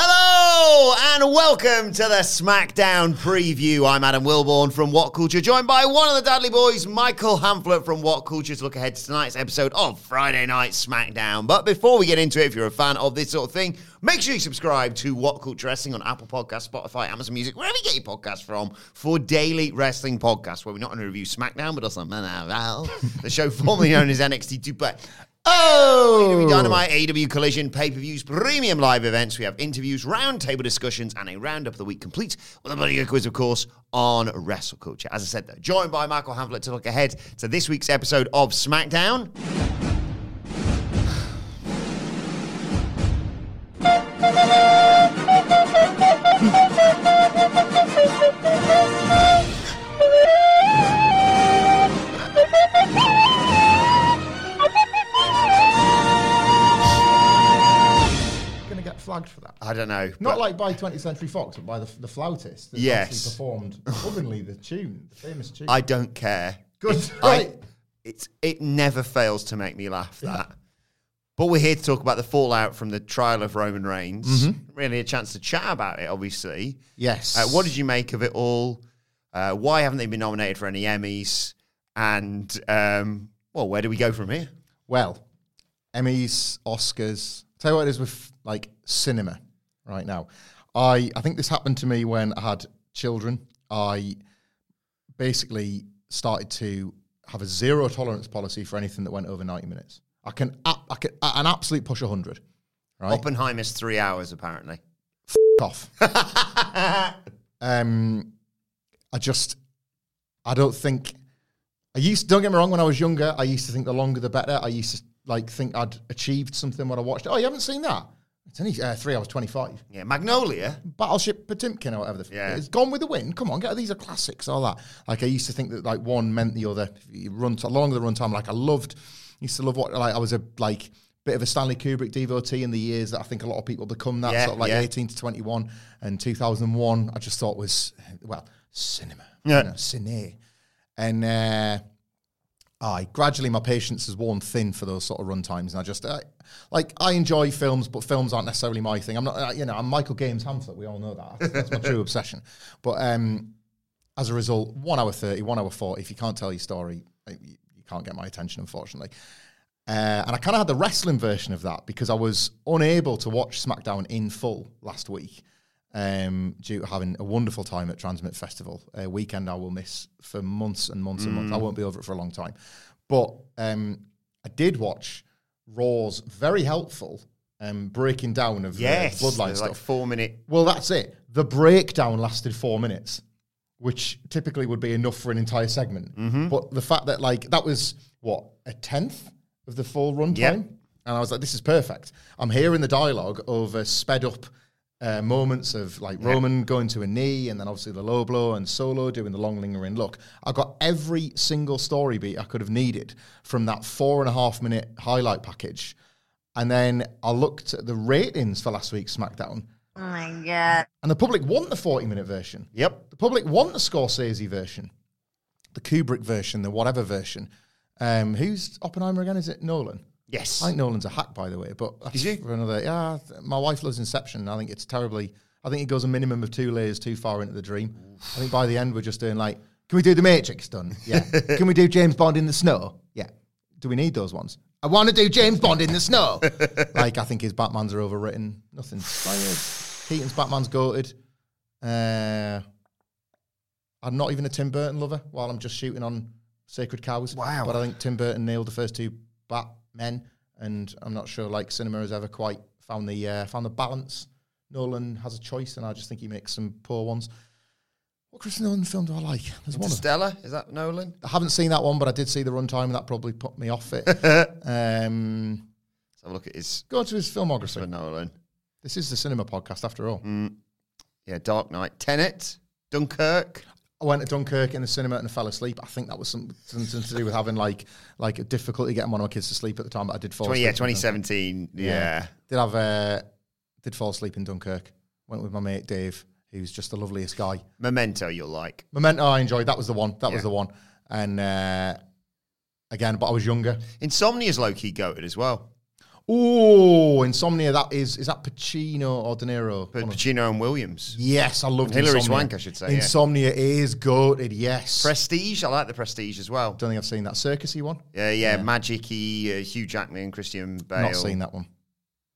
Hello and welcome to the SmackDown preview. I'm Adam Wilbourn from What Culture, joined by one of the Dudley boys, Michael Hamflett from What Culture, to look ahead to tonight's episode of Friday Night SmackDown. But before we get into it, if you're a fan of this sort of thing, make sure you subscribe to What Culture Wrestling on Apple Podcasts, Spotify, Amazon Music, wherever you get your podcasts from, for daily wrestling podcasts, where we're not only review SmackDown, but also the show formerly known as NXT 2 Oh! Dynamite, AEW Collision, pay per views, premium live events. We have interviews, roundtable discussions, and a roundup of the week complete with a bloody quiz, of course, on wrestle culture. As I said, though, joined by Michael Hamflett to look ahead to this week's episode of SmackDown. Don't know. Not like by 20th Century Fox, but by the, the flautist that Yes. actually performed openly the tune, the famous tune. I don't care. Good, It, right. I, it's it never fails to make me laugh. That. But we're here to talk about the fallout from the trial of Roman Reigns. Really, a chance to chat about it. Obviously, yes. uh, what did you make of it all? Uh, why haven't they been nominated for any Emmys? And um, well, where do we go from here? Well, Emmys, Oscars. Tell you what it is with like cinema right now. I I think this happened to me when I had children. I basically started to have a zero tolerance policy for anything that went over 90 minutes. I can I can an absolute push 100. Right? Oppenheimer's three hours, apparently. off. um, I just, I don't think. I used. Don't get me wrong. When I was younger, I used to think the longer the better. I used to like think I'd achieved something when I watched it. Oh, you haven't seen that? It's only uh, three hours twenty-five. Yeah, Magnolia. Battleship Potemkin or whatever the Yeah. it's gone with the wind. Come on, get these are classics, all that. Like I used to think that like one meant the other. You run along the runtime. Like I loved, used to love what like I was a like bit of a Stanley Kubrick devotee in the years that I think a lot of people become that Yeah, sort of like yeah. eighteen to twenty one and two thousand one. I just thought was well cinema, Yeah. you know, cine, and. uh I gradually my patience has worn thin for those sort of run times, and I just uh, like I enjoy films, but films aren't necessarily my thing. I'm not, uh, you know, I'm Michael Gaines Hamflett. We all know that. That's, my true obsession. But um, as a result, one hour thirty, one hour forty. If you can't tell your story, uh, you, you can't get my attention, unfortunately. Uh, and I kind of had the wrestling version of that because I was unable to watch SmackDown in full last week um, due to having a wonderful time at Transmit Festival. A weekend I will miss for months and months and months. I won't be over it for a long time. But um, I did watch Raw's very helpful um, breaking down of Yes, the Bloodline stuff. like four minute. Well, that's it. The breakdown lasted four minutes, which typically would be enough for an entire segment. Mm-hmm. But the fact that like that was what a tenth of the full runtime, Yep. and I was like, this is perfect. I'm hearing the dialogue of uh, sped up. Uh, moments of like Roman going to a knee, and then obviously the low blow, and Solo doing the long lingering look. I got every single story beat I could have needed from that four and a half minute highlight package. And then I looked at the ratings for last week's SmackDown, Oh my god. and the public want the 40 minute version. Yep. The public want the Scorsese version, the Kubrick version, the whatever version. Um, who's Oppenheimer again? Is it Nolan? Yes. I think Nolan's a hack, by the way. But that's Is he? for another. Yeah, my wife loves Inception. I think it's terribly. I think it goes a minimum of two layers too far into the dream. I think by the end we're just doing like, can we do the Matrix done? Yeah. can we do James Bond in the snow? Yeah. Do we need those ones? I want to do James Bond in the snow. like I think his Batman's are overwritten. Nothing. Keaton's Batman's goated. Uh, I'm not even a Tim Burton lover. While I'm just shooting on Sacred Cows. Wow. But I think Tim Burton nailed the first two Batmen, and I'm not sure like cinema has ever quite found the uh, found the balance. Nolan has a choice, and I just think he makes some poor ones. What Chris Nolan film do I like? There's one. Stella is that Nolan? I haven't seen that one, but I did see the runtime, and that probably put me off it. um, Let's have a look at his go to his filmography. Nolan. This is the cinema podcast, after all. Yeah, Dark Knight, Tenet, Dunkirk. I went to Dunkirk in the cinema and fell asleep. I think that was some, something to do with having like like a difficulty getting one of my kids to sleep at the time. But I did fall. 20, asleep yeah, in Dunkirk. 2017. Yeah. Did have uh, did fall asleep in Dunkirk. Went with my mate Dave, who's just the loveliest guy. Memento, you'll like. Memento, I enjoyed. That was the one. That Yeah. was the one. And uh, again, but I was younger. Insomnia's low key goated as well. Oh, Insomnia. That is is that Pacino or De Niro? But Pacino and Williams. Yes, I loved Hilary Swank, I should say, yeah. Insomnia is goated. Yes. Prestige, I like the Prestige as well. Don't think I've seen that circusy one. Yeah, yeah, Magic-y, uh, Hugh Jackman, Christian Bale. Not seen that one.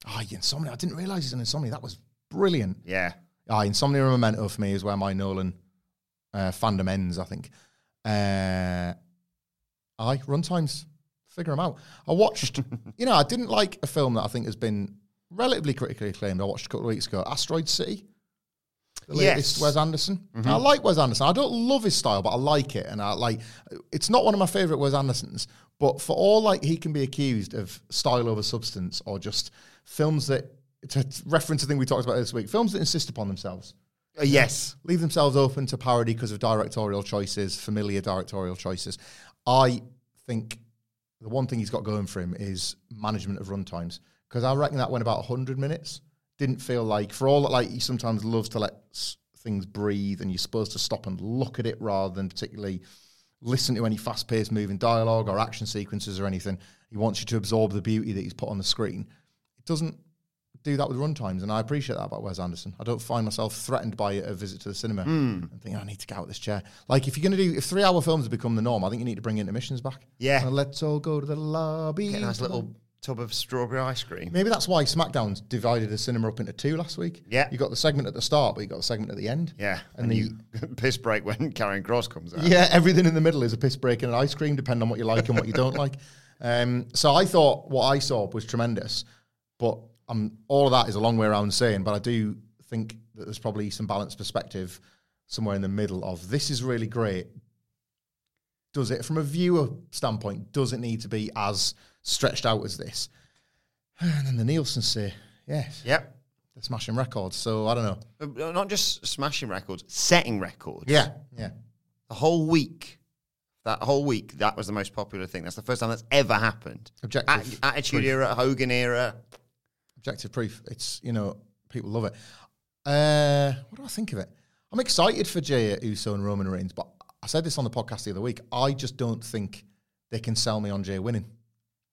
Oh, yeah, Insomnia. I didn't realize he's an Insomnia. That was brilliant. Yeah. Ah, Insomnia and Memento for me is where my Nolan uh, fandom ends. I think. Uh, aye, runtimes. Figure them out. I watched. you know, I didn't like a film that I think has been relatively critically acclaimed. I watched a couple of weeks ago. Asteroid City. The Yes. latest Wes Anderson. I like Wes Anderson. I don't love his style, but I like it, and I like. It's not one of my favorite Wes Andersons, but for all like he can be accused of style over substance, or just films that to reference the thing we talked about this week, films that insist upon themselves Uh, yes. leave themselves open to parody because of directorial choices, familiar directorial choices. I think the one thing he's got going for him is management of runtimes because I reckon that went about 100 minutes. Didn't feel like, for all that, like he sometimes loves to let things breathe and you're supposed to stop and look at it rather than particularly listen to any fast paced moving dialogue or action sequences or anything. He wants you to absorb the beauty that he's put on the screen. It doesn't do that with runtimes, and I appreciate that about Wes Anderson. I don't find myself threatened by a visit to the cinema and think I need to get out of this chair. Like if you're going to do, if three hour films have become the norm, I think you need to bring intermissions back. Yeah. And let's all go to the lobby. Get a nice little tub of strawberry ice cream. Maybe that's why SmackDown's divided the cinema up into two last week. Yeah. you got the segment at the start, but you got the segment at the end. Yeah. and, And, the you piss break when Karrion Kross comes out. yeah, everything in the middle is a piss break and an ice cream, depending on what you like and what you don't like. Um, so I thought what I saw was tremendous, but um, all of that is a long way around saying. But I do think that there's probably some balanced perspective somewhere in the middle of this is really great. Does it, from a viewer standpoint, does it need to be as stretched out as this? And then the Nielsen say, yes, Yep. they're smashing records. So I don't know. Uh, Not just smashing records, setting records. Yeah, yeah. The whole week. That whole week, that was the most popular thing. That's the first time that's ever happened. Objective At- Attitude proof. era, Hogan era. Objective proof. It's you know people love it. Uh, what do I think of it? I'm excited for Jey Uso and Roman Reigns, but I said this on the podcast the other week. I just don't think they can sell me on Jey winning,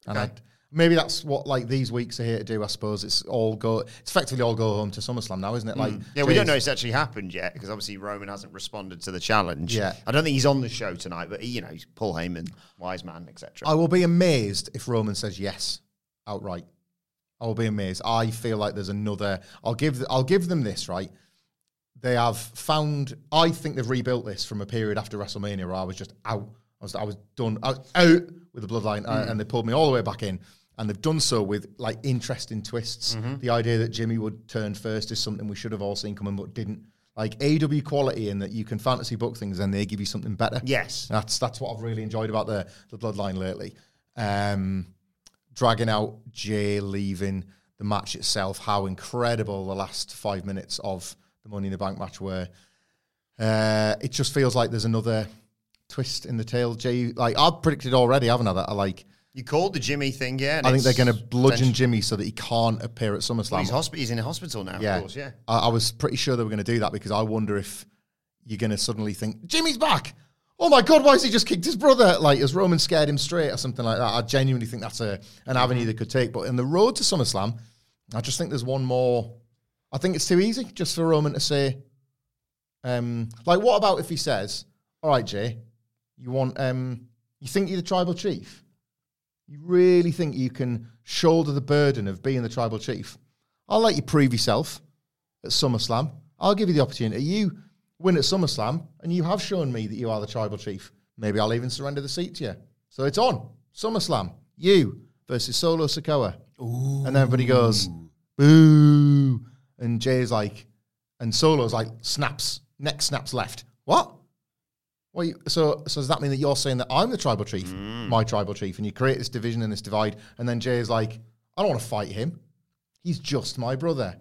and Okay. I maybe that's what like these weeks are here to do. I suppose it's all go. It's effectively all go home to SummerSlam now, isn't it? Like Mm. Yeah, we don't know it's actually happened yet because obviously Roman hasn't responded to the challenge. Yeah. I don't think he's on the show tonight, but he, you know, he's Paul Heyman, wise man, etc. I will be amazed if Roman says yes outright. I will be amazed. I feel like there's another. I'll give. I'll give them this right. They have found. I think they've rebuilt this from a period after WrestleMania where I was just out. I was. I was done. I was out with the bloodline, uh, and they pulled me all the way back in. And they've done so with like interesting twists. The idea that Jimmy would turn first is something we should have all seen coming, but didn't. Like AW quality, in that you can fantasy book things and they give you something better. Yes. That's that's what I've really enjoyed about the the bloodline lately. Um, dragging out Jey leaving the match itself, how incredible the last five minutes of the Money in the Bank match were. Uh, it just feels like there's another twist in the tail. Jey, like I've predicted already, haven't I? That I like. You called the Jimmy thing, yeah. and I think they're going to bludgeon Jimmy so that he can't appear at SummerSlam. He's, hosp- he's in a hospital now, yeah, of course, yeah. I, I was pretty sure they were going to do that because I wonder if you're going to suddenly think Jimmy's back. Oh my God! Why has he just kicked his brother? Like, has Roman scared him straight or something like that? I genuinely think that's a an avenue they could take. But in the road to SummerSlam, I just think there's one more. I think it's too easy just for Roman to say, um, like, what about if he says, "All right, Jey, you want, um, you think you're the tribal chief? You really think you can shoulder the burden of being the tribal chief? I'll let you prove yourself at SummerSlam. I'll give you the opportunity. You win at SummerSlam, and you have shown me that you are the tribal chief. Maybe I'll even surrender the seat to you. So it's on SummerSlam. You versus Solo Sikoa. And then everybody goes, boo. And Jey's like, and Solo's like, snaps, neck snaps left. What? Well, you, so so does that mean that you're saying that I'm the tribal chief, mm. my tribal chief, and you create this division and this divide, and then Jey is like, I don't want to fight him. He's just my brother.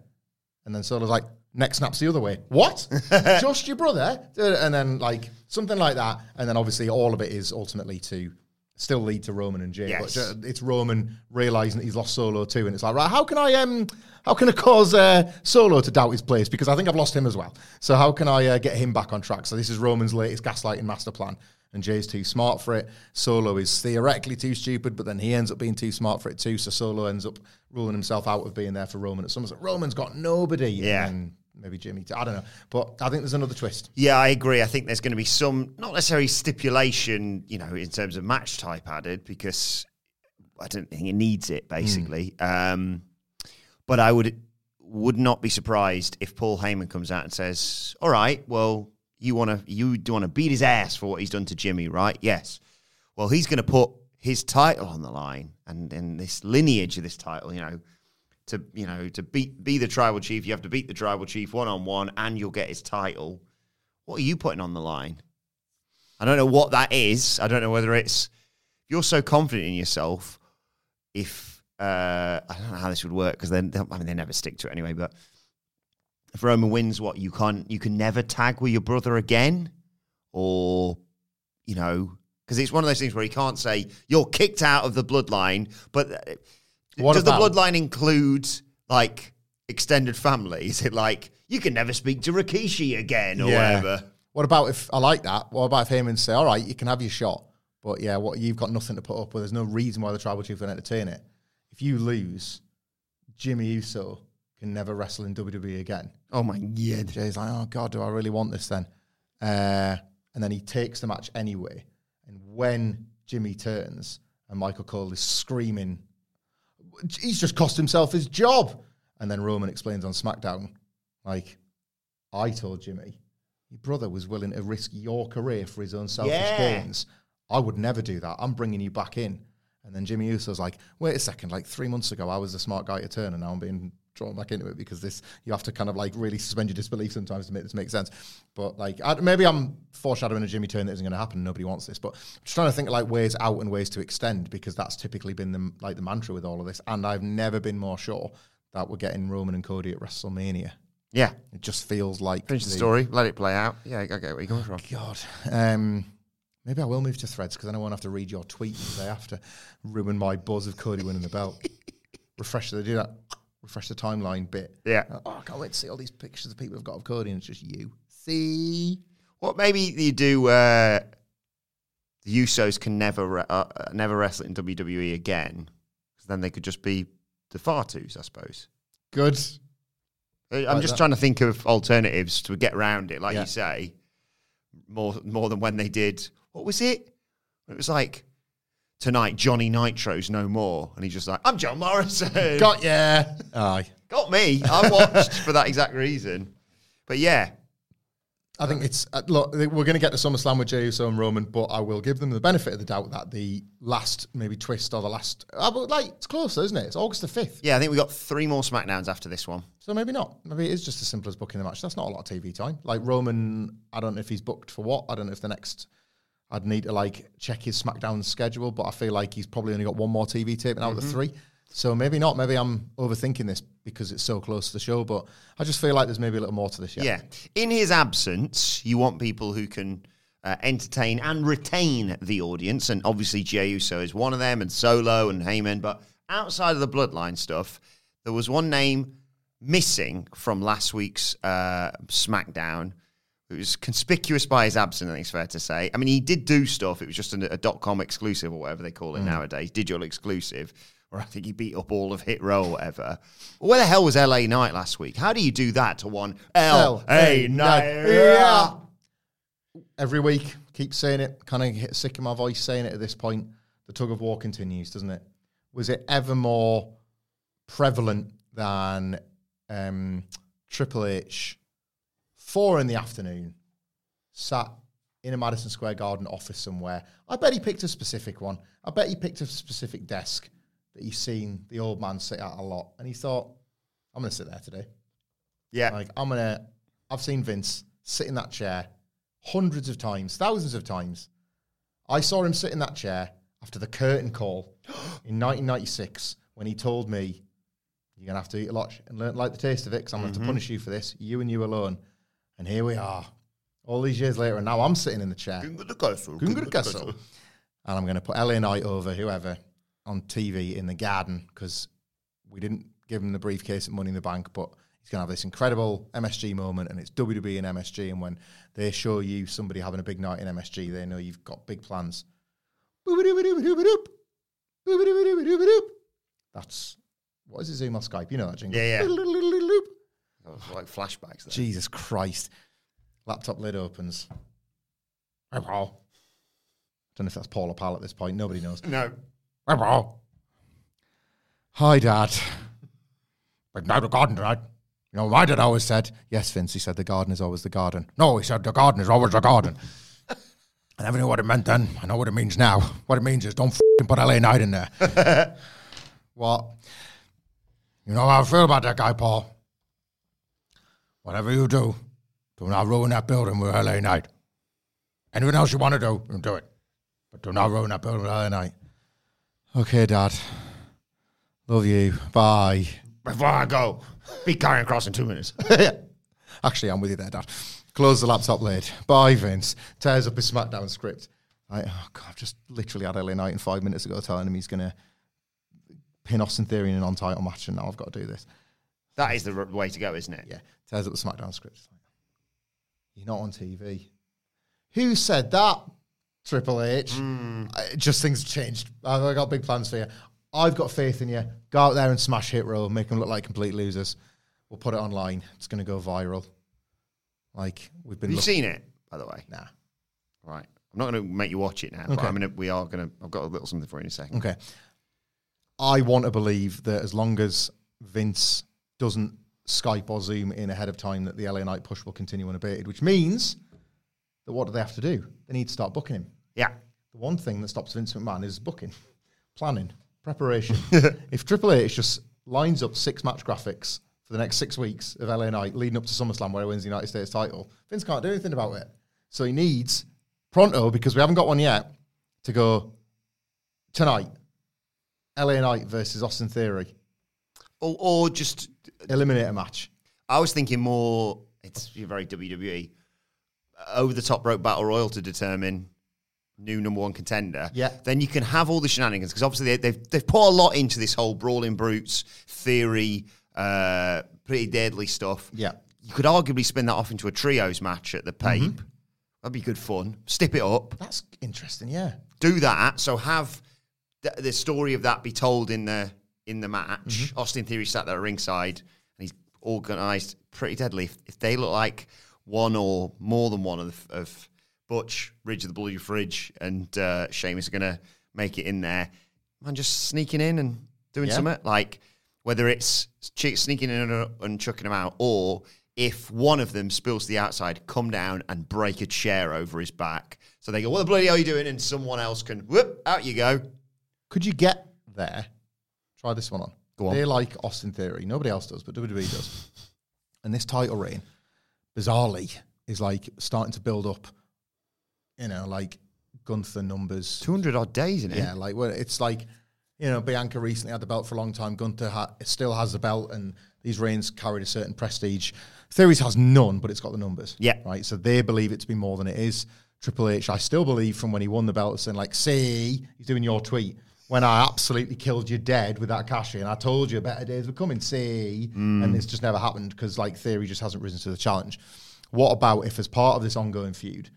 And then Solo's like, neck snaps the other way. What? just your brother? Uh, And then like something like that. And then obviously all of it is ultimately to still lead to Roman and Jey. Yes. But it's Roman realizing that he's lost Solo too, and it's like, right, how can I um how can I cause uh, Solo to doubt his place because I think I've lost him as well. So how can I uh, get him back on track? So this is Roman's latest gaslighting master plan. And Jey's too smart for it. Solo is theoretically too stupid, but then he ends up being too smart for it too. So Solo ends up ruling himself out of being there for Roman at SummerSlam. Roman's got nobody. Yeah. And maybe Jimmy. Too. I don't know. But I think there's another twist. Yeah, I agree. I think there's going to be some, not necessarily stipulation, you know, in terms of match type added, because I don't think it needs it, basically. Um, but I would would not be surprised if Paul Heyman comes out and says, "All right, well, you want to you do want to beat his ass for what he's done to Jimmy, right? Yes. Well, he's going to put his title on the line and and this lineage of this title, you know." To you know, to beat be the tribal chief, you have to beat the tribal chief one on one, and you'll get his title. What are you putting on the line? I don't know what that is. I don't know whether it's you're so confident in yourself. If uh, I don't know how this would work because then I mean they never stick to it anyway. But if Roman wins, what you can't you can never tag with your brother again, or you know because it's one of those things where he can't say you're kicked out of the bloodline. But uh, What does about- the bloodline include like extended family? Is it like you can never speak to Rikishi again or Yeah. whatever? What about if I like that? What about if Heyman say, "All right, you can have your shot, but yeah, what you've got nothing to put up with. There's no reason why the tribal chief would entertain it. If you lose, Jimmy Uso can never wrestle in WWE again." Oh my god! Jey's like, "Oh God, do I really want this then?" Uh, and then he takes the match anyway. And when Jimmy turns and Michael Cole is screaming, he's just cost himself his job. And then Roman explains on SmackDown, like, I told Jimmy, your brother was willing to risk your career for his own selfish Yeah. gains. I would never do that. I'm bringing you back in. And then Jimmy Uso's like, wait a second, like three months ago, I was the smart guy to turn, and now I'm being drawn back into it because this, you have to kind of like really suspend your disbelief sometimes to make this make sense. But like, I, maybe I'm foreshadowing a Jimmy turn that isn't going to happen. Nobody wants this, but I'm just trying to think like ways out and ways to extend because that's typically been the like the mantra with all of this. And I've never been more sure that we're getting Roman and Cody at WrestleMania. Yeah, It just feels like finish the story, let it play out. Yeah, I get where you're coming from. God. Um, maybe I will move to threads because then I won't have to read your tweet the day after. Ruin my buzz of Cody winning the belt. Refresh, they do that. Refresh the timeline bit. Yeah. Oh, I can't wait to see all these pictures of people who've got of Cody and it's just you. See? What maybe you do? Uh, the Usos can never re- uh, uh, never wrestle in WWE again, 'Cause then they could just be the Fatus, I suppose. Good. Uh, I'm Like just that. trying to think of alternatives to get around it, like Yeah. you say. More more than when they did. What was it? It was like tonight. Johnny Nitro's no more, and he's just like, I'm John Morrison. Got ya. Aye. Got me. I watched for that exact reason. But yeah, I think it's uh, look. We're going to get to SummerSlam with Jey Uso and Roman, but I will give them the benefit of the doubt that the last maybe twist or the last, uh, but like it's closer, isn't it? It's August the fifth. yeah. I think we got three more Smackdowns after this one. So maybe not. Maybe it is just as simple as booking the match. That's not a lot of TV time. Like Roman, I don't know if he's booked for what. I don't know if the next. I'd need to like check his SmackDown schedule, but I feel like he's probably only got one more TV taping out of the three. So maybe not. Maybe I'm overthinking this because it's so close to the show. But I just feel like there's maybe a little more to this yet. Yeah. In his absence, you want people who can uh, entertain and retain the audience. And obviously, Jey Uso is one of them, and Solo and Heyman. But outside of the bloodline stuff, there was one name missing from last week's uh, SmackDown. It was conspicuous by his absence, I think it's fair to say. I mean, he did do stuff. It was just a, a dot com exclusive or whatever they call it nowadays, digital exclusive. Or I think he beat up all of Hit Row or whatever. Where the hell was LA Knight last week? How do you do that to one LA Knight? Yeah. Every week, keep saying it. Kind of get sick of my voice saying it at this point. The tug of war continues, doesn't it? Was it ever more prevalent than um, Triple H four in the afternoon sat in a Madison Square Garden office somewhere. I bet he picked a specific one. I bet he picked a specific desk that he's seen the old man sit at a lot. And he thought, I'm going to sit there today. Yeah. Like, I'm going to, I've seen Vince sit in that chair hundreds of times, thousands of times. I saw him sit in that chair after the curtain call in 1996 when he told me, You're going to have to eat a lot and learn like the taste of it because I'm going to mm-hmm. punish you for this, you and you alone. And here we are, all these years later, and now I'm sitting in the chair. Gunga Castle. And I'm going to put LA Knight over whoever on TV in the garden because we didn't give him the briefcase at Money in the Bank, but he's going to have this incredible MSG moment, and it's WWE and MSG. And when they show you somebody having a big night in MSG, they know you've got big plans. That's what is it? Zoom or Skype? You know that jingle. Yeah, yeah. Doop-a-doop-a-doop. Like flashbacks. There. Jesus Christ. Laptop lid opens. Hi, Paul. Don't know if that's Paul or Pal at this point. Nobody knows. No. Hi, Dad. But now the garden, Dad. You know, my dad always said, yes, Vince, he said the garden is always the garden. No, he said the garden is always the garden. I never knew what it meant then. I know what it means now. What it means is don't f***ing put LA Knight in there. what? You know how I feel about that guy, Paul. Whatever you do, do not ruin that building with LA Knight. Anything else you want to do, you do it. But do not ruin that building with LA Knight. Okay, Dad. Love you. Bye. Before I go, be Karrion Kross in two minutes. Actually, I'm with you there, Dad. Close the laptop lid. Bye, Vince. Tears up his SmackDown script. I, oh God, I've just literally had LA Knight in five minutes ago telling him he's going to pin Austin Theory in an on title match, and now I've got to do this. that is the r- way to go, isn't it? Yeah, tears up the SmackDown script. You're not on TV. Who said that? Triple H. I- just things have changed. I've got big plans for you. I've got faith in you. Go out there and smash Hit Row, make them look like complete losers. We'll put it online. It's going to go viral. Like we've been. Have you seen it, by the way? Nah. Right. I'm not going to make you watch it now, but Okay. I'm gonna, we are going to, I've got a little something for you in a second. Okay. I want to believe that as long as Vince doesn't Skype or Zoom in ahead of time, that the LA Knight push will continue unabated, which means that what do they have to do? They need to start booking him. Yeah. The one thing that stops Vince McMahon is booking, planning, preparation. if Triple H just lines up six match graphics for the next six weeks of LA Knight leading up to SummerSlam where he wins the United States title, Vince can't do anything about it. So he needs pronto, because we haven't got one yet, to go tonight. LA Knight versus Austin Theory. Or, or just, Eliminate a match. I was thinking more, it's very WWE, over the top rope battle royal to determine new number one contender. Yeah. Then you can have all the shenanigans because obviously they, they've, they've put a lot into this whole brawling brutes theory, uh, pretty deadly stuff. Yeah. You could arguably spin that off into a trios match at the Pape. That'd be good fun. Step it up. That's interesting, yeah. do that. So have the, the story of that be told in the in the match. Austin Theory sat there at ringside, and he's organised pretty deadly. If, if they look like one or more than one of, of Butch, Ridge of the Bloody Fridge, and uh, Sheamus are going to make it in there, man, just sneaking in and doing Yeah. something like whether it's sneaking in and, and chucking them out, or if one of them spills to the outside, come down and break a chair over his back. So they go, "What the bloody hell are you doing?" And someone else can whoop out you go. Could you get there? Try this one on. Go on. They like Austin Theory. Nobody else does, but WWE does. And this title reign, bizarrely, is like starting to build up, you know, like Gunther numbers. Two hundred odd days in it. Yeah, like well, it's like you know, Bianca recently had the belt for a long time. Gunther ha- still has the belt, and these reigns carried a certain prestige. Theories has none, but it's got the numbers. Yeah. right. So they believe it to be more than it is. Triple H, I still believe from when he won the belt, saying like, "See, he's doing your tweet." When I absolutely killed you dead with that cash in, I told you better days were coming. See, and it's just never happened because like Theory just hasn't risen to the challenge. What about if, as part of this ongoing feud,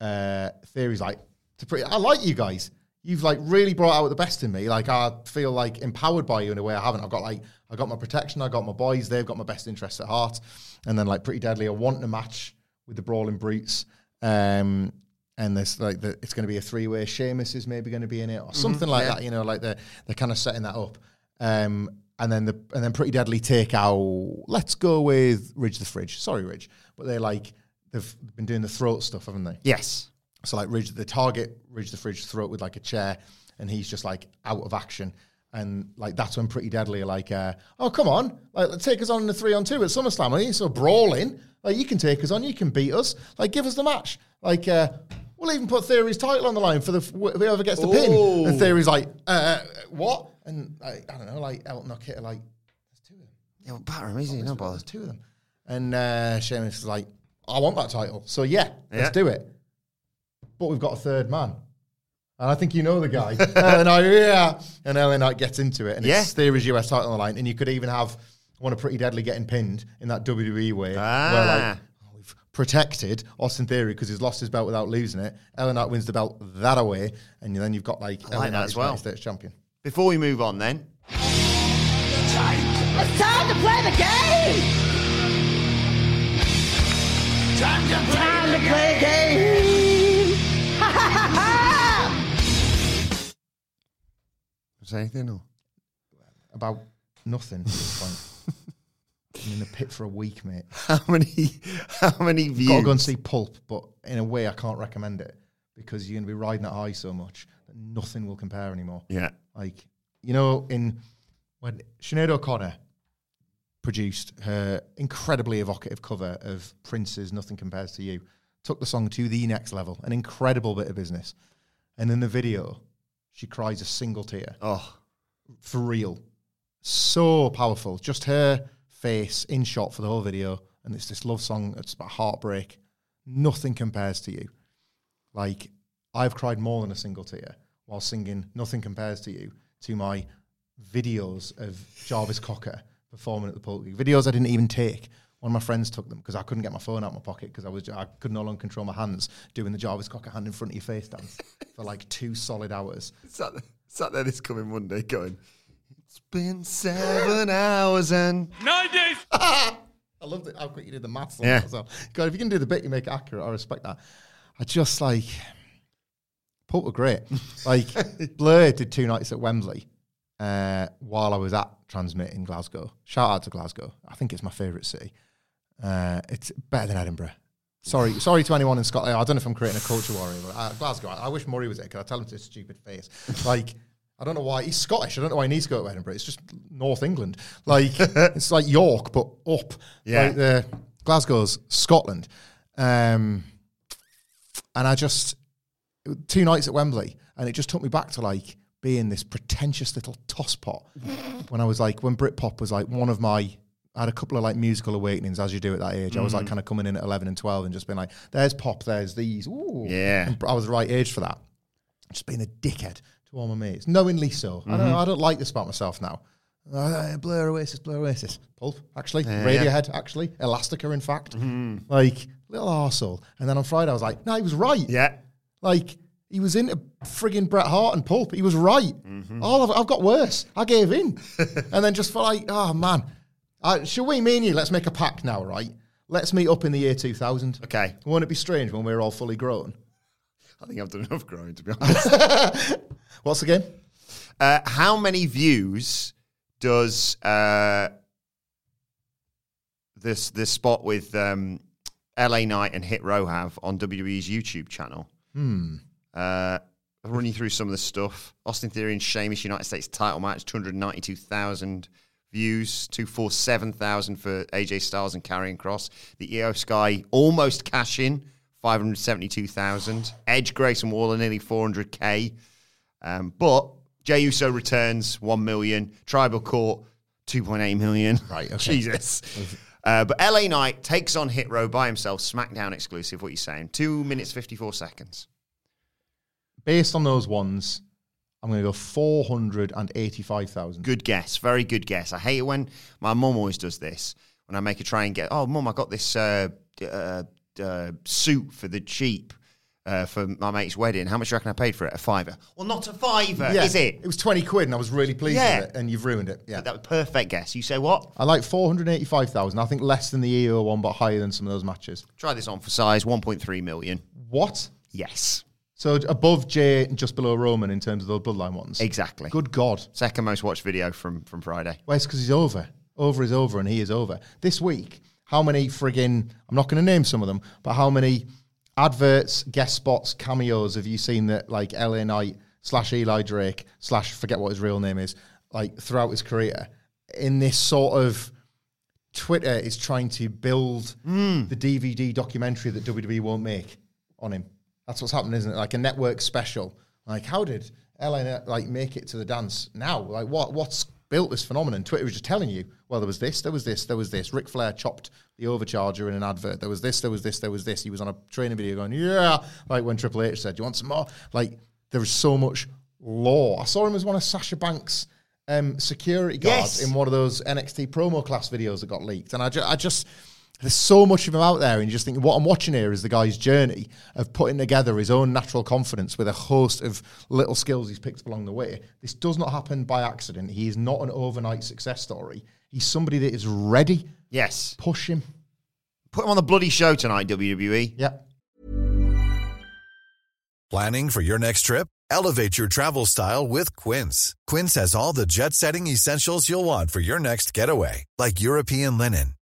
uh, Theory's like, to pretty, I like you guys. You've like really brought out the best in me. Like I feel like empowered by you in a way I haven't. I've got like I got my protection. I got my boys. They've got my best interests at heart. And then like pretty deadly. I want a match with the brawling brutes. Um, and there's like the, it's going to be a three way. Sheamus is maybe going to be in it or something like that. You know, like they're they're kind of setting that up. Um, and then the and then pretty deadly take out. Let's go with Ridge the Fridge. Sorry, Ridge, but they're like they've been doing the throat stuff, haven't they? Yes. So like Ridge, the target Ridge the Fridge throat with like a chair, and he's just like out of action. And like that's when Pretty Deadly are like, uh, oh come on, like let's take us on in the three on two at SummerSlam. Are you so brawling? Like you can take us on, you can beat us. Like give us the match. Like uh, we'll even put Theory's title on the line for the whoever gets the pin. And Theory's like, uh, what? And like, I don't know, like Elton or Kit are like, there's two of them. Yeah, well, batter him, easy, no bother. There's two of them. And uh, Sheamus is like, I want that title. So yeah, let's do it. But we've got a third man. And I think you know the guy. and I, yeah. And LA Knight gets into it. And Yeah. it's Theory's US title on the line. And you could even have one of Pretty Deadly getting pinned in that WWE way. Where Ah. like, oh, we've protected Austin Theory because he's lost his belt without losing it. LA Knight wins the belt that away. And then you've got like, LA like that Knight as well. United States champion. Before we move on, then, It's time to play the game! Time to play, time to play the game! Ha ha ha ha! say anything or? About nothing at this point. I'm in the pit for a week, mate. How many? How many views? Got to go and see Pulp, but in a way, I can't recommend it because you're going to be riding that high so much that nothing will compare anymore. Yeah. Like, you know, in when Sinead O'Connor produced her incredibly evocative cover of Prince's Nothing Compares to You, took the song to the next level, an incredible bit of business. And in the video, she cries a single tear Oh, for real. So powerful. Just her face in shot for the whole video. And it's this love song. It's about heartbreak. Nothing compares to you. Like, I've cried more than a single tear while singing Nothing Compares to You to my videos of Jarvis Cocker performing at the League. Videos I didn't even take. One of my friends took them because I couldn't get my phone out of my pocket because I was I could no longer control my hands doing the Jarvis Cocker hand in front of your face dance for like two solid hours. sat sat there this coming Monday going, it's been seven hours and. nine days. I love it how quick you did the maths on Yeah. that as well. God, if you can do the bit, you make it accurate. I respect that. I just like Pulp were great. Like Blur did two nights at Wembley uh, while I was at Transmit in Glasgow. Shout out to Glasgow. I think it's my favourite city. Uh, it's better than Edinburgh. Sorry, sorry to anyone in Scotland. I don't know if I'm creating a culture warrior, but uh, Glasgow. I, I wish Murray was there because I tell him to his stupid face. Like, I don't know why he's Scottish. I don't know why he needs to go to Edinburgh. It's just North England. Like, it's like York, but up. Yeah. Like, uh, Glasgow's Scotland. Um, and I just two nights at Wembley, and it just took me back to like being this pretentious little tosspot when I was like when Britpop was like one of my. I had a couple of like musical awakenings as you do at that age. I was like kind of coming in at eleven and twelve and just being like, "There's pop, there's these." Ooh. Yeah. And I was the right age for that. Just being a dickhead my mates, knowingly so. I don't. I don't like this about myself now. Uh, Blur Oasis, Blur Oasis, Pulp, actually, Radiohead, actually, Elastica, in fact, like little arsehole. And then on Friday, I was like, no, he was right. Yeah. Like he was into frigging Bret Hart and Pulp. He was right. All of I've got worse. I gave in, and then just felt like, oh man, uh, shall we, me and you, let's make a pact now, right? Let's meet up in the year 2000. Okay. Won't it be strange when we're all fully grown? I think I've done enough growing, to be honest. What's the game? uh, how many views does uh, this this spot with um, LA Knight and Hit Row have on WWE's YouTube channel? Hmm. Uh, I'll run you through some of the stuff. Austin Theory and Sheamus United States title match, 292,000 views, 247,000 for AJ Styles and Karrion Kross. The IYO SKY almost cash in, 572,000. Edge, Grayson Waller, nearly 400k. Um, but Jey Uso returns 1 million. Tribal Court, 2.8 million. Right, okay. Jesus. Uh, but LA Knight takes on Hit Row by himself, SmackDown exclusive. What are you saying? Two minutes, 54 seconds. Based on those ones, I'm going to go 485,000. Good guess. Very good guess. I hate it when my mum always does this. When I make a try and get, oh, mum, I got this uh, uh, uh, suit for the cheap uh, for my mate's wedding. How much do you reckon I paid for it? A fiver. Well, not a fiver, Yeah, is it? It was 20 quid and I was really pleased Yeah. with it, and you've ruined it. Yeah. That was perfect guess. You say what? I like 485,000. I think less than the IYO one, but higher than some of those matches. Try this on for size 1.3 million. What? Yes, So above Jey and just below Roman in terms of those bloodline ones. exactly. Good God. Second most watched video from, from Friday. Well, it's because he's over. Over is over and he is over. This week, how many friggin' I'm not going to name some of them, but how many adverts, guest spots, cameos have you seen that like LA Knight slash Eli Drake slash forget what his real name is like throughout his career in this sort of Twitter is trying to build hmm. the DVD documentary that WWE won't make on him. That's what's happening, isn't it? Like a network special. Like, how did LA like make it to the dance now? Like, what what's built this phenomenon? Twitter was just telling you, well, there was this, there was this, there was this. Ric Flair chopped the overcharger in an advert. There was this, there was this, there was this. He was on a training video going, yeah, like when Triple H said, "Do you want some more?" Like, there is so much law. I saw him as one of Sasha Banks' um, security guards Yes. in one of those NXT promo class videos that got leaked, and I, ju- I just there's so much of him out there, and you just think what I'm watching here is the guy's journey of putting together his own natural confidence with a host of little skills he's picked up along the way. This does not happen by accident. He is not an overnight success story. He's somebody that is ready. Yes. Push him. Put him on the bloody show tonight, WWE. Yeah. Planning for your next trip? Elevate your travel style with Quince. Quince has all the jet setting essentials you'll want for your next getaway, like European linen,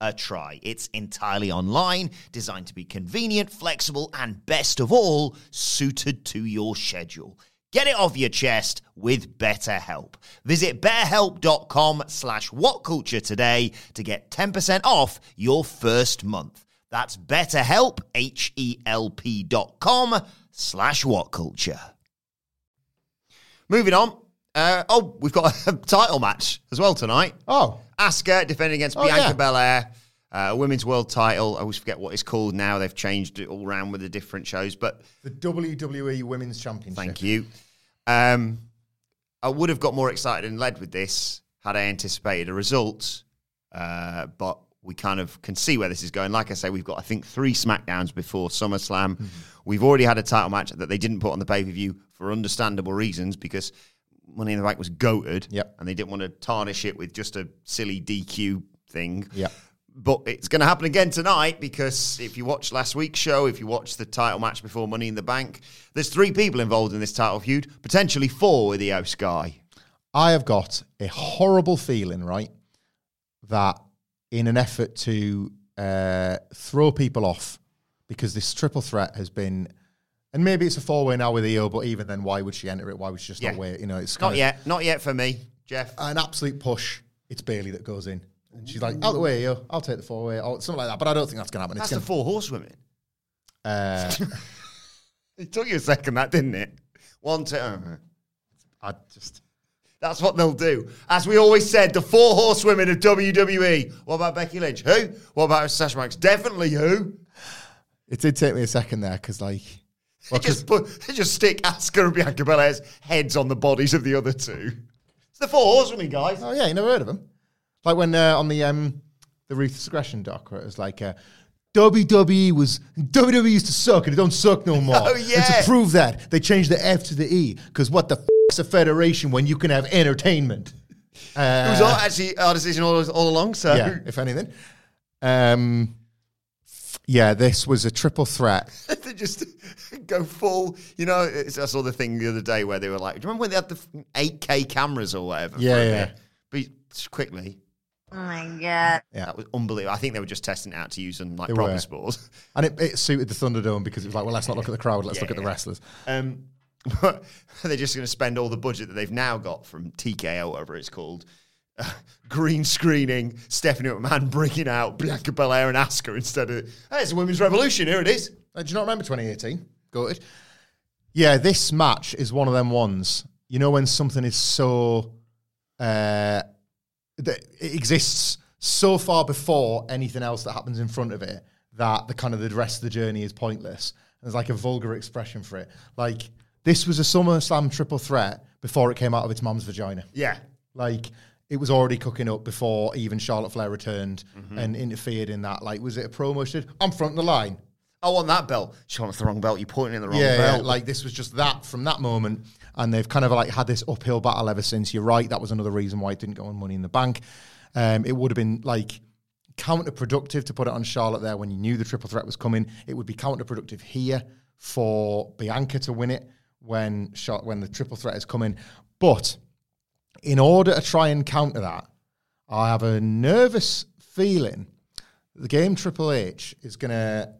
a try. It's entirely online, designed to be convenient, flexible, and best of all, suited to your schedule. Get it off your chest with BetterHelp. Visit betterhelp.com slash whatculture today to get 10% off your first month. That's betterhelp, H-E-L-P dot com slash whatculture. Moving on. Uh, oh, we've got a title match as well tonight. Oh, Asuka defending against Oh, Bianca yeah. Belair. Uh, women's world title. I always forget what it's called now. They've changed it all around with the different shows, but the WWE Women's Championship. thank you. Um, I would have got more excited and led with this had I anticipated a result, uh, but we kind of can see where this is going. Like I say, we've got I think three SmackDowns before SummerSlam. Mm-hmm. We've already had a title match that they didn't put on the pay per view for understandable reasons because Money in the Bank was goated, Yep. and they didn't want to tarnish it with just a silly DQ thing. Yep. But it's going to happen again tonight because if you watch last week's show, if you watch the title match before Money in the Bank, there's three people involved in this title feud, potentially four with the house guy. I have got a horrible feeling, right, that in an effort to uh, throw people off, because this triple threat has been, and maybe it's a four way now with IYO, but even then, why would she enter it? Why would she just Yeah. not wait? You know, it's Not yet, not yet for me, Jeff. an absolute push. It's Bayley that goes in, and she's like, "Out the way, IYO. I'll take the four way, or something like that." But I don't think that's going to happen. That's It's the gonna, four horsewomen. uh, It took you a second, that didn't it? One, two. uh, I just That's what they'll do. As we always said, the four horsewomen of WWE. What about Becky Lynch? Who? What about Sasha Banks? Definitely who? it did take me a second there because like, They just put, they just stick Asuka and Bianca Belair's heads on the bodies of the other two. It's the four horsewomen, guys. oh yeah, you never heard of them? Like when uh, on the um, the Ruthless Aggression doc, where it was like, uh, WWE was WWE used to suck and it don't suck no more. Oh, And yeah. to prove that, they changed the F to the E because what the f- is a federation when you can have entertainment? it was all actually our decision all, all along. So yeah, if anything. Um, yeah, this was a triple threat. they just go full. You know, it's, I saw the thing the other day where they were like, do you remember when they had the eight K cameras or whatever? Yeah, yeah. bit? But just quickly, Oh my god. Yeah. that was unbelievable. I think they were just testing it out to use on like They proper were. sports. And it, it suited the Thunderdome because it was like, well, let's not look at the crowd, let's Yeah, look at the wrestlers. Um, but they're just going to spend all the budget that they've now got from TKO, whatever it's called, green screening Stephanie McMahon bringing out Bianca Belair and Asuka instead of, hey, it's a women's revolution. Here it is. Uh, do you not remember 2018? Go ahead. Yeah, this match is one of them ones. You know when something is so uh, that it exists so far before anything else that happens in front of it that the kind of the rest of the journey is pointless. There's like a vulgar expression for it. Like this was a SummerSlam triple threat before it came out of its mom's vagina. Yeah. Like it was already cooking up before even Charlotte Flair returned Mm-hmm. and interfered in that. Like, was it a promo? She did? I'm fronting the line. I want that belt. She wants the wrong belt. You're pointing in the wrong yeah, yeah, belt. like this was just that from that moment, and they've kind of like had this uphill battle ever since. You're right, that was another reason why it didn't go on Money in the Bank. Um, it would have been like counterproductive to put it on Charlotte there when you knew the triple threat was coming. It would be counterproductive here for Bianca to win it when Char- when the triple threat is coming. But in order to try and counter that, I have a nervous feeling the game Triple H is going to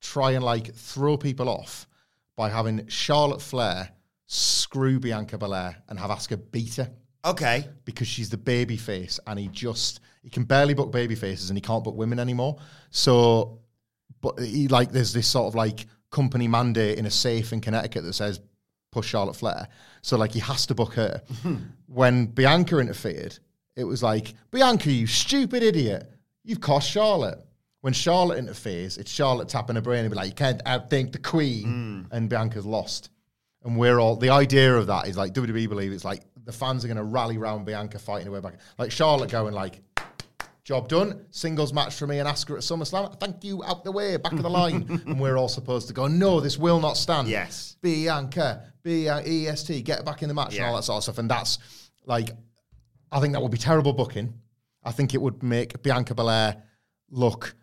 try and like throw people off by having Charlotte Flair screw Bianca Belair and have Asuka beat her okay. because she's the baby face and he just he can barely book baby faces and he can't book women anymore. So but he like there's this sort of like company mandate in a safe in Connecticut that says push Charlotte Flair. So like he has to book her. when Bianca interfered, it was like, Bianca, you stupid idiot. You've cost Charlotte. When Charlotte interferes, it's Charlotte tapping her brain and be like, you can't outthink the queen. Mm. And Bianca's lost. And we're all the idea of that is like WWE believe it's like the fans are going to rally round Bianca fighting her way back. Like Charlotte going like, job done, singles match for me and Asuka at SummerSlam. Thank you, out the way, back of the line. and we're all supposed to go, no, this will not stand. Yes. Bianca, B E S T, get back in the match and all that sort of stuff. And that's like, I think that would be terrible booking. I think it would make Bianca Belair look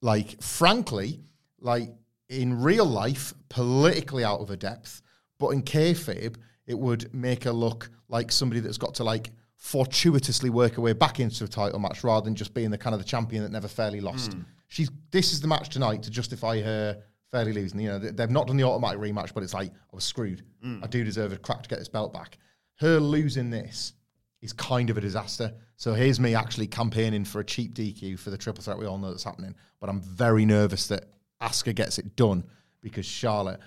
like, frankly, like in real life, politically out of her depth. But in kayfabe, it would make her look like somebody that's got to like fortuitously work her way back into a title match rather than just being the kind of the champion that never fairly lost. Hmm. She's this is the match tonight to justify her fairly losing. You know, they- they've not done the automatic rematch, but it's like I was screwed. Hmm. I do deserve a crack to get this belt back. Her losing this is kind of a disaster. So here's me actually campaigning for a cheap DQ for the triple threat we all know that's happening. But I'm very nervous that Asuka gets it done because Charlotte,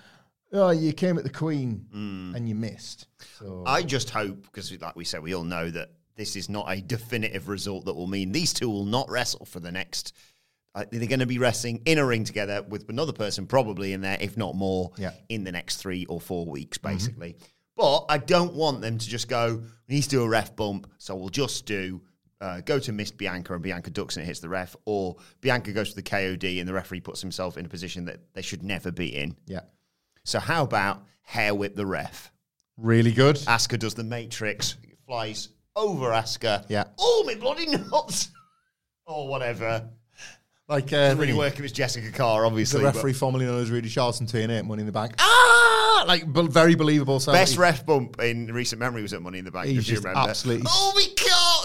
oh, you came at the Queen and you missed. So I just hope, because like we said, we all know that this is not a definitive result that will mean these two will not wrestle for the next. Uh, they're going to be wrestling in a ring together with another person, probably in there, if not more, Yeah. in the next three or four weeks, basically. But I don't want them to just go, we need to do a ref bump, so we'll just do. Uh, go to Miss Bianca and Bianca ducks and it hits the ref, or Bianca goes to the KOD and the referee puts himself in a position that they should never be in. yeah, So how about hair whip the ref? really good. Asuka does the Matrix, flies over Asuka. Yeah. Oh, my bloody nuts! or whatever. Like uh, Doesn't really the- work if it's Jessika Carr, obviously. the referee formerly known as Rudy Charlton TNA at Money in the Bank. Ah, like be- very believable. So Best ref bump in recent memory was at Money in the Bank. He's just remember. absolutely- Oh, we!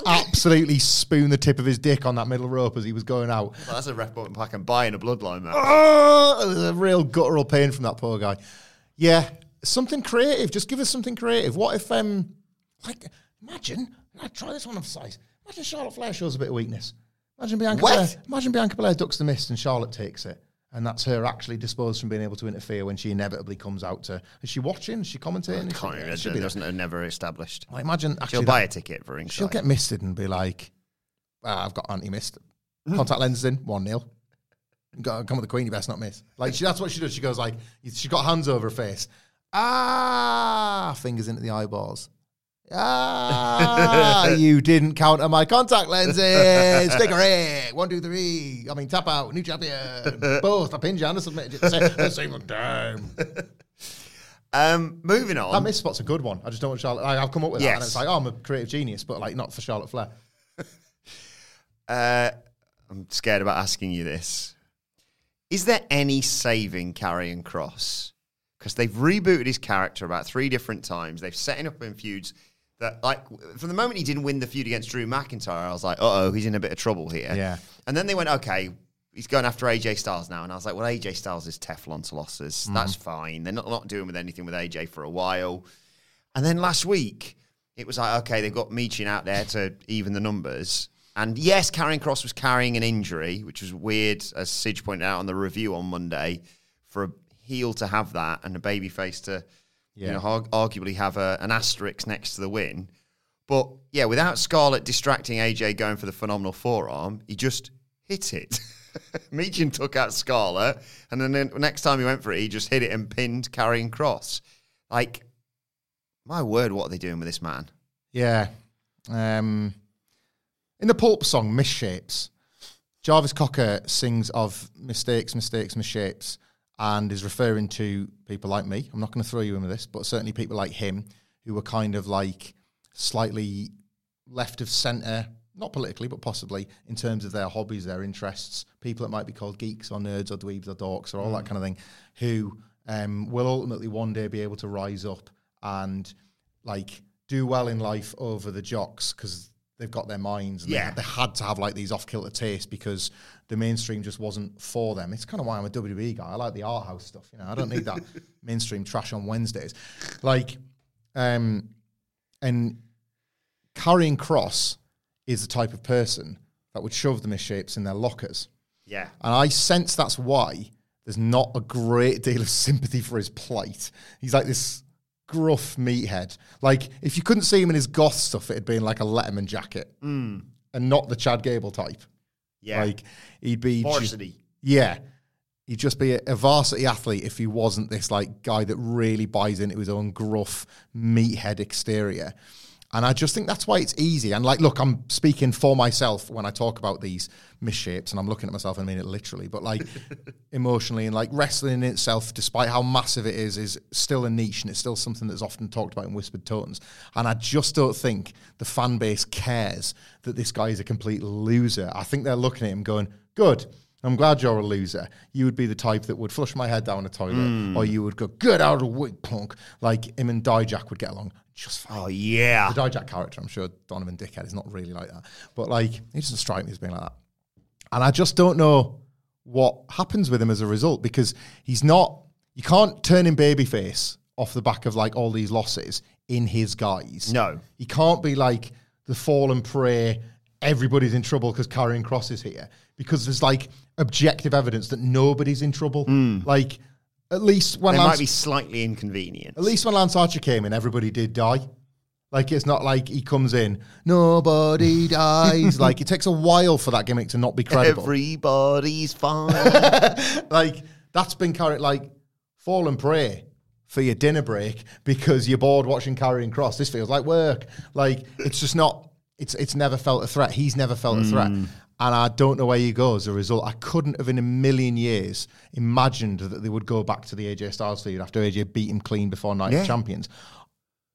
Absolutely spoon the tip of his dick on that middle rope as he was going out. Well, that's a ref bump I can buy in a bloodline match. Oh, there's a real guttural pain from that poor guy. Yeah, something creative. Just give us something creative. What if, um, like, imagine, I'd try this one of size. Imagine Charlotte Flair shows a bit of weakness. Imagine Bianca What? Belair. Imagine Bianca Belair ducks the mist and Charlotte takes it. And that's her actually disposed from being able to interfere when she inevitably comes out to. Is she watching? Is she commentating? She- Can't she'll be doesn't never established. Like, imagine actually She'll that- buy a ticket for ringside. She'll get misted and be like, ah, I've got anti mist. Contact lenses in, 1 0. Come with the Queen, you best not miss. Like, she, that's what she does. She goes, like, she's got hands over her face. Ah, fingers into the eyeballs. Ah, you didn't count on my contact lenses. Sticker it. One, two, three. I mean, tap out. New champion. Both. I pinned you and I submitted it at the same time. Um, moving on. That miss spot's a good one. I just don't want Charlotte. I, I've come up with that, and it's like, oh, I'm a creative genius, but like not for Charlotte Flair. Uh, I'm scared about asking you this. Is there any saving Karrion Kross? Because they've rebooted his character about three different times. They've set him up in feuds that, like, from the moment he didn't win the feud against Drew McIntyre, I was like, uh oh, he's in a bit of trouble here. Yeah. And then they went, okay, he's going after AJ Styles now. And I was like, well, AJ Styles is Teflon to losses. That's fine. They're not, not doing with anything with AJ for a while. And then last week, it was like, okay, they've got Michin out there to even the numbers. And yes, Karrion Kross was carrying an injury, which was weird, as Sidge pointed out on the review on Monday, for a heel to have that and a babyface to, you know, arg- arguably have a, an asterisk next to the win. But yeah, without Scarlett distracting AJ going for the phenomenal forearm, he just hit it. Michin took out Scarlett, and then the next time he went for it, he just hit it and pinned Karrion Kross. Like, my word, what are they doing with this man? Yeah. Um, in the Pulp song, Misshapes, Jarvis Cocker sings of mistakes, mistakes, misshapes, and is referring to people like me. I'm not going to throw you in with this, but certainly people like him who were kind of like slightly left of centre, not politically, but possibly in terms of their hobbies, their interests, people that might be called geeks or nerds or dweebs or dorks or all that kind of thing, who um, will ultimately one day be able to rise up and like do well in life over the jocks because they've got their minds and Yeah. they, they had to have like these off kilter tastes because the mainstream just wasn't for them. It's kind of why I'm a WWE guy. I like the art house stuff. You know, I don't need that mainstream trash on Wednesdays. Like, um, and Karrion Kross is the type of person that would shove the misshapes in their lockers. Yeah. And I sense that's why there's not a great deal of sympathy for his plight. He's like this gruff meathead. Like, if you couldn't see him in his goth stuff, it'd be in like a Letterman jacket hmm. and not the Chad Gable type. Yeah. Like, he'd be. Varsity. yeah. He'd just be a, a varsity athlete if he wasn't this like guy that really buys into his own gruff meathead exterior. And I just think that's why it's easy. And like, look, I'm speaking for myself when I talk about these misshapes, and I'm looking at myself and I mean it literally, but like emotionally and like wrestling in itself, despite how massive it is, is still a niche and it's still something that's often talked about in whispered tones. And I just don't think the fan base cares that this guy is a complete loser. I think they're looking at him going, good. I'm glad you're a loser. You would be the type that would flush my head down the toilet, hmm. or you would go, "Get out of the way, punk!" Like him and Dijak would get along just fine. Oh, yeah. The Dijak character, I'm sure Donovan Dickhead is not really like that, but like he doesn't strike me as being like that. And I just don't know what happens with him as a result because he's not. You can't turn him babyface off the back of like all these losses in his guise. No. he can't be like the fallen prey. Everybody's in trouble because Karrion Kross is here because there's like objective evidence that nobody's in trouble. Hmm. Like at least when It Lance, might be slightly inconvenient. at least when Lance Archer came in, everybody did die. Like it's not like he comes in, nobody dies. like it takes a while for that gimmick to not be credible. Everybody's fine. like that's been carried like fall and pray for your dinner break because you're bored watching Karrion Kross. This feels like work. Like it's just not. It's it's never felt a threat. He's never felt a threat. Mm. And I don't know where you go as a result. I couldn't have in a million years imagined that they would go back to the AJ Styles feud after AJ beat him clean before Night Yeah. of Champions.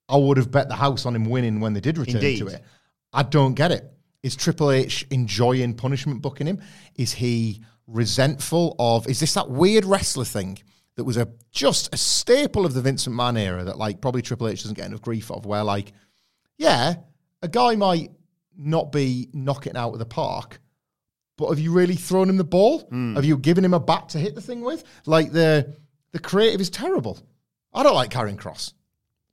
I would have bet the house on him winning when they did return Indeed. to it. I don't get it. Is Triple H enjoying punishment booking him? Is he resentful of? Is this that weird wrestler thing that was a just a staple of the Vincent McMahon era that like probably Triple H doesn't get enough grief of? Where like, yeah, a guy might not be knocking out of the park, but have you really thrown him the ball? Hmm. Have you given him a bat to hit the thing with? Like the the creative is terrible. I don't like Karrion Kross.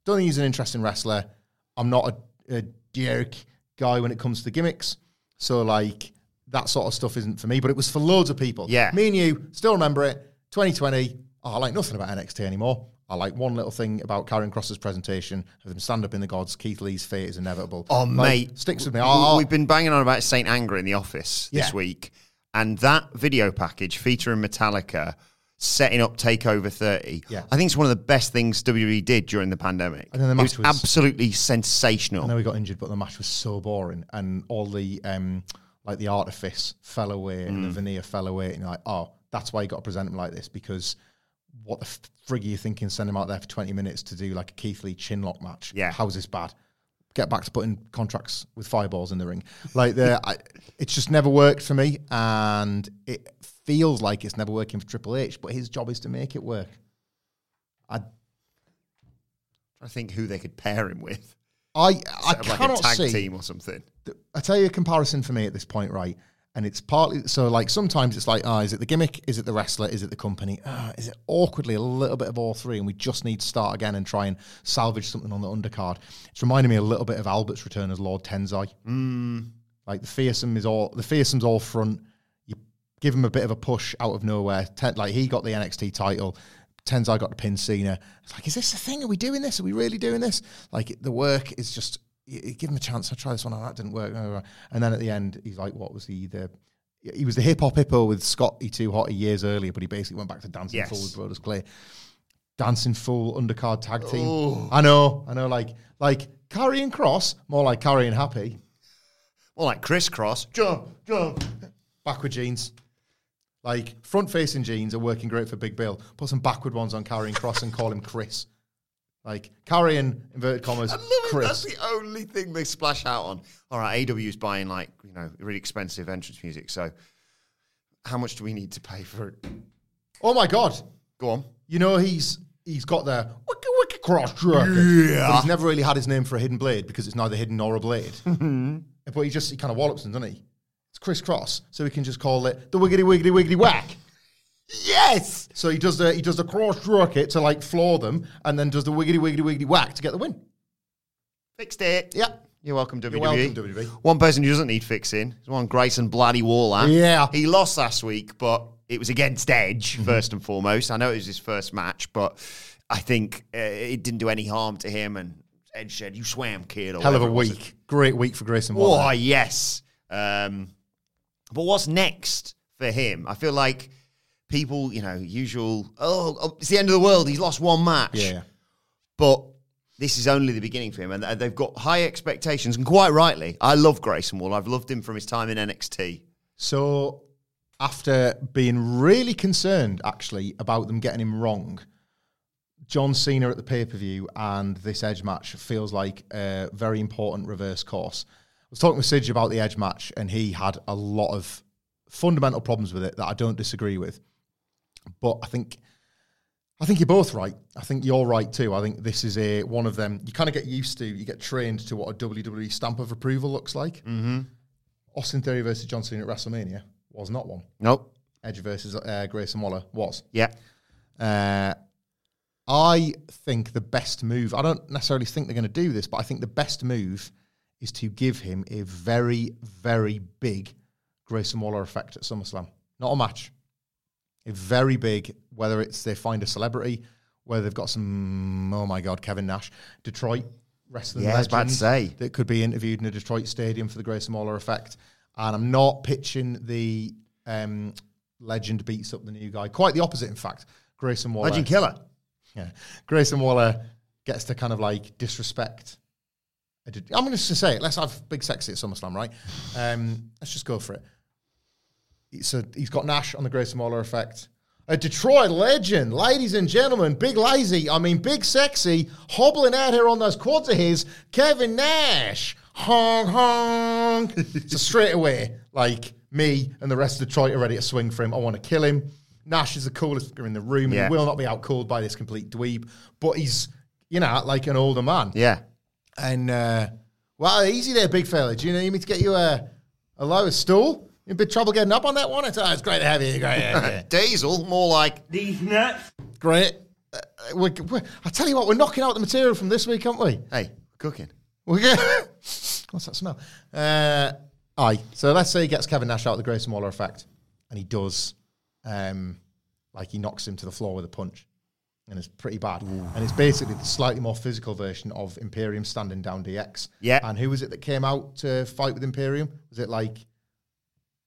Don't think he's an interesting wrestler. I'm not a, a jerk guy when it comes to the gimmicks. So like that sort of stuff isn't for me. But it was for loads of people. Yeah. Me and you still remember it. 2020. Oh, I like nothing about NXT anymore. I like one little thing about Karrion Kross's presentation of him stand up in the gods. Keith Lee's fate is inevitable. Oh, Like, mate. sticks with me. Oh, We've been banging on about St. Anger in the office this Yeah. week. And that video package featuring Metallica setting up Takeover 30. Yeah. I think it's one of the best things WWE did during the pandemic. And then the it match was, was- absolutely sensational. I know he got injured, but the match was so boring, and all the um, like the artifice fell away and the veneer fell away, and you're like, oh, that's why you got to present him like this because what the frig are you thinking? Send him out there for 20 minutes to do like a Keith Lee chin lock match? Yeah. how's this bad? Get back to putting contracts with fireballs in the ring. Like the, I, it's just never worked for me, and it feels like it's never working for Triple H. But his job is to make it work. I I think who they could pair him with. I I like a cannot tag see. team or something. I tell you a comparison for me at this point, right? And it's partly so like sometimes it's like, ah, is it the gimmick? Is it the wrestler? Is it the company? Ah, is it awkwardly a little bit of all three? And we just need to start again and try and salvage something on the undercard. It's reminding me a little bit of Albert's return as Lord Tensai. Like the fearsome is all the fearsome's all front. You give him a bit of a push out of nowhere. Ten, like he got the NXT title. Tenzai got the pin Cena. It's like, is this the thing? Are we doing this? Are we really doing this? Like the work is just give him a chance. I try this one. Oh, that didn't work. And then at the end, he's like, what was he? The he was the hip hop hippo with Scotty Too Hotty years earlier, but he basically went back to dancing Yes. full with Brodus Clay. Dancing full undercard tag team. Oh. I know, I know. Like like Karrion Kross, more like carrying happy. More like crisscross. Jump, jump. backward jeans. Like front facing jeans are working great for Big Bill. Put some backward ones on Karrion Kross and call him Chris. Like carrying inverted commas I love it. That's the only thing they splash out on. All right, AEW is buying like you know really expensive entrance music. So how much do we need to pay for it? oh my god. Go on. You know he's he's got the wicked wicked cross. Yeah. But he's never really had his name for a hidden blade because it's neither hidden nor a blade. Mm-hmm. but he just he kind of wallops them, doesn't he? It's Chris Cross, so we can just call it the wiggity wiggity wiggity whack. Yes. So he does the he does the cross rocket to like floor them, and then does the wiggity wiggity wiggity whack to get the win. Fixed it. Yeah. You're welcome, WWE. You're welcome, WWE. One person who doesn't need fixing is one Grayson Bloody Waller. Yeah. He lost last week, but it was against Edge, Mm-hmm. first and foremost. I know it was his first match, but I think uh, it didn't do any harm to him. And Edge said, You swam, kid. or Hell of a whatever it was. week. Great week for Grayson Waller. Oh, yes. Um, but what's next for him? I feel like people, you know, usual, oh, oh, it's the end of the world. He's lost one match. Yeah. But this is only the beginning for him, and they've got high expectations, and quite rightly. I love Grayson Wall. I've loved him from his time in NXT. So, after being really concerned, actually, about them getting him wrong, John Cena at the pay per view and this Edge match feels like a very important reverse course. I was talking with Sidge about the Edge match, and he had a lot of fundamental problems with it that I don't disagree with. But I think. I think you're both right. I think you're right too. I think this is a one of them. You kind of get used to, you get trained to what a WWE stamp of approval looks like. Mm-hmm. Austin Theory versus John Cena at WrestleMania was not one. Nope. Edge versus uh, Grayson Waller was. Yeah. Uh, I think the best move, I don't necessarily think they're going to do this, but I think the best move is to give him a very, very big Grayson Waller effect at SummerSlam. Not a match. A very big, whether it's they find a celebrity, whether they've got some, oh my God, Kevin Nash, Detroit wrestling Yeah, legend say. that could be interviewed in a Detroit stadium for the Grayson Waller effect. And I'm not pitching the um, legend beats up the new guy. Quite the opposite, in fact. Grayson Waller. Legend Killer. Yeah. Grayson Waller gets to kind of like disrespect. I'm going to say it. Let's have Big Sexy at SummerSlam, right? Um, let's just go for it. So he's got Nash on the Grayson Waller effect. A Detroit legend, ladies and gentlemen, big lazy, I mean big sexy, hobbling out here on those quads of his, Kevin Nash. Honk honk. so straight away, like me and the rest of Detroit are ready to swing for him. I want to kill him. Nash is the coolest figure in the room, and Yeah. he will not be outcooled by this complete dweeb. But he's, you know, like an older man. Yeah. And uh, well, easy there, big fella. Do you know you need me to get you a a lower stool? You in bit trouble getting up on that one? It's, oh, it's great to have you. Great, to have you. Diesel, more like These nuts. great. Uh, we're, we're, I tell you what, we're knocking out the material from this week, aren't we? hey, cooking. We're gonna, what's that smell? Uh, aye. So let's say he gets Kevin Nash out of the Grayson Waller effect, and he does, um, like he knocks him to the floor with a punch, and it's pretty bad. And it's basically the slightly more physical version of Imperium standing down DX. Yeah. And who was it that came out to fight with Imperium? Was it like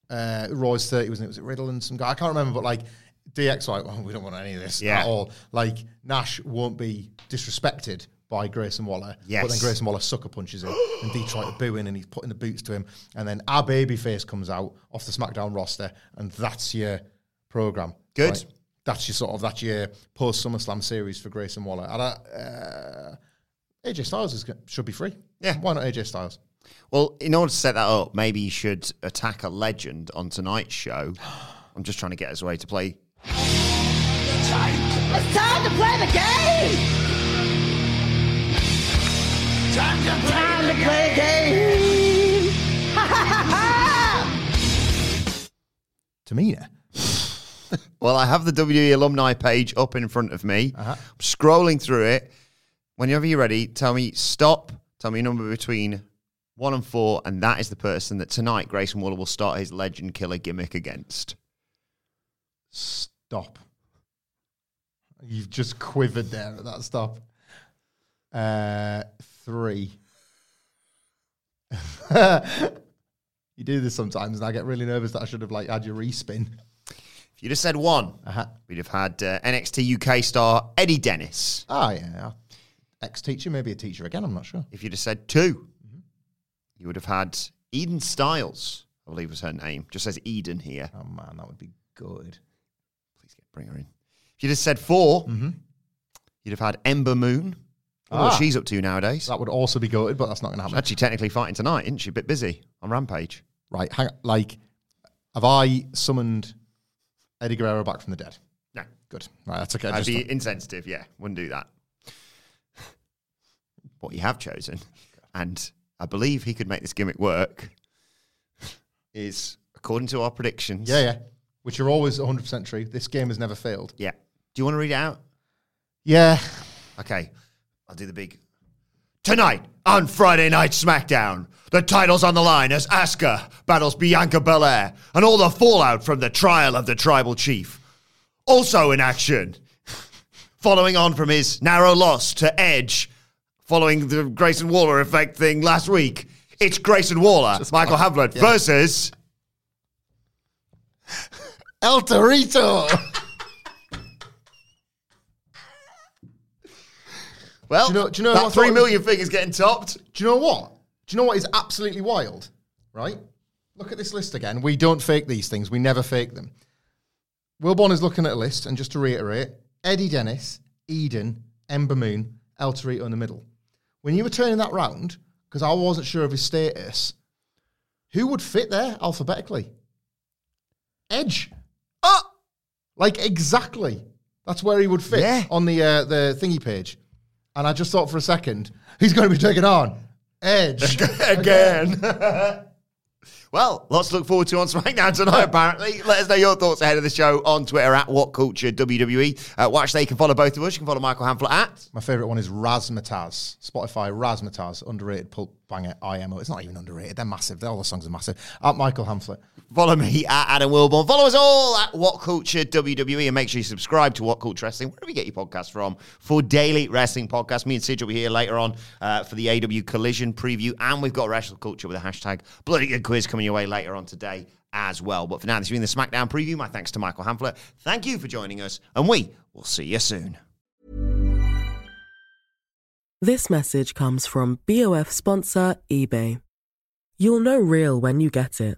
uh, Raw's thirty? Wasn't it? Was it Riddle and some guy? I can't remember, but like DXY, well, we don't want any of this Yeah. at all. Like Nash won't be disrespected by Grayson Waller. Yes. But then. Grayson Waller sucker punches him and Detroit are booing and he's putting the boots to him. And then our babyface comes out off the SmackDown roster and that's your program. Good. That's your sort of, that's your post SummerSlam series for Grayson Waller. And I, uh, AJ Styles is, should be free. Yeah. Why not AJ Styles? Well, in order to set that up, maybe you should attack a legend on tonight's show. I'm just trying to get us away to play. It's time to play the game! Time to play, the game! Ha ha ha ha! Tamina. Well, I have the WWE alumni page up in front of me. Uh-huh. I'm scrolling through it. Whenever you're ready, tell me stop. Tell me a number between one and four, and that is the person that tonight Grayson Waller will start his legend killer gimmick against. Stop. You've just quivered there at that stop. Uh, three. you do this sometimes, and I get really nervous that I should have like had your respin. If you'd have said one, Uh-huh. we'd have had uh, NXT UK star Eddie Dennis. Oh yeah, ex teacher, maybe a teacher again. I'm not sure. If you'd have said 2 you would have had Eden Stiles, I believe was her name. Just says Eden here. Oh man, that would be good. Please get bring her in. If you'd have said 4 you'd have had Ember Moon. Don't what Ah. she's up to nowadays. That would also be good, but that's not going to She's happen. actually technically fighting tonight, isn't she? A bit busy on Rampage. Right, hang like, have I summoned Eddie Guerrero back from the dead? No. Good. Right, that's okay. I'd Just- be insensitive, yeah. Wouldn't do that. what you have chosen, and I believe he could make this gimmick work, is according to our predictions. yeah, yeah. Which are always 100 percent true. This game has never failed. Yeah. Do you want to read it out? Yeah. Okay. I'll do the big. Tonight on Friday Night SmackDown, the title's on the line as Asuka battles Bianca Belair and all the fallout from the trial of the tribal chief. Also in action, following on from his narrow loss to Edge following the Grayson Waller effect thing last week, it's Grayson Waller, Michael Hamflett versus. El Torito. Well, Do you know- do you know that three thought- figures getting topped. Do you know what? Do you know what is absolutely wild? Right? Look at this list again. We don't fake these things. We never fake them. Wilbourn is looking at a list, and just to reiterate, Eddie Dennis, Eden, Ember Moon, El Torito in the middle. When you were turning that round, because I wasn't sure of his status, who would fit there alphabetically? Edge. Oh, Like exactly. That's where he would fit Yeah. on the uh, the thingy page. And I just thought for a second, he's going to be taking on Edge. again. well, lots to look forward to on SmackDown tonight, apparently. Let us know your thoughts ahead of the show on Twitter at What Culture WWE. Uh, watch there, you can follow both of us. You can follow Michael Hamflett at. My favorite one is Razzmatazz. Spotify Razzmatazz, underrated pulp banger IMO. It's not even underrated. They're massive. All the songs are massive. At Michael Hamflett. Follow me at Adam Wilbourn. Follow us all at What Culture WWE and make sure you subscribe to What Culture Wrestling, wherever you get your podcast from, for daily wrestling podcasts. Me and Sid will be here later on uh, for the AEW Collision preview. And we've got Wrestle Culture with a hashtag Bloody Good Quiz coming your way later on today as well. But for now, this has been the SmackDown preview. My thanks to Michael Hamflett. Thank you for joining us, and we will see you soon. This message comes from BOF sponsor eBay. You'll know real when you get it.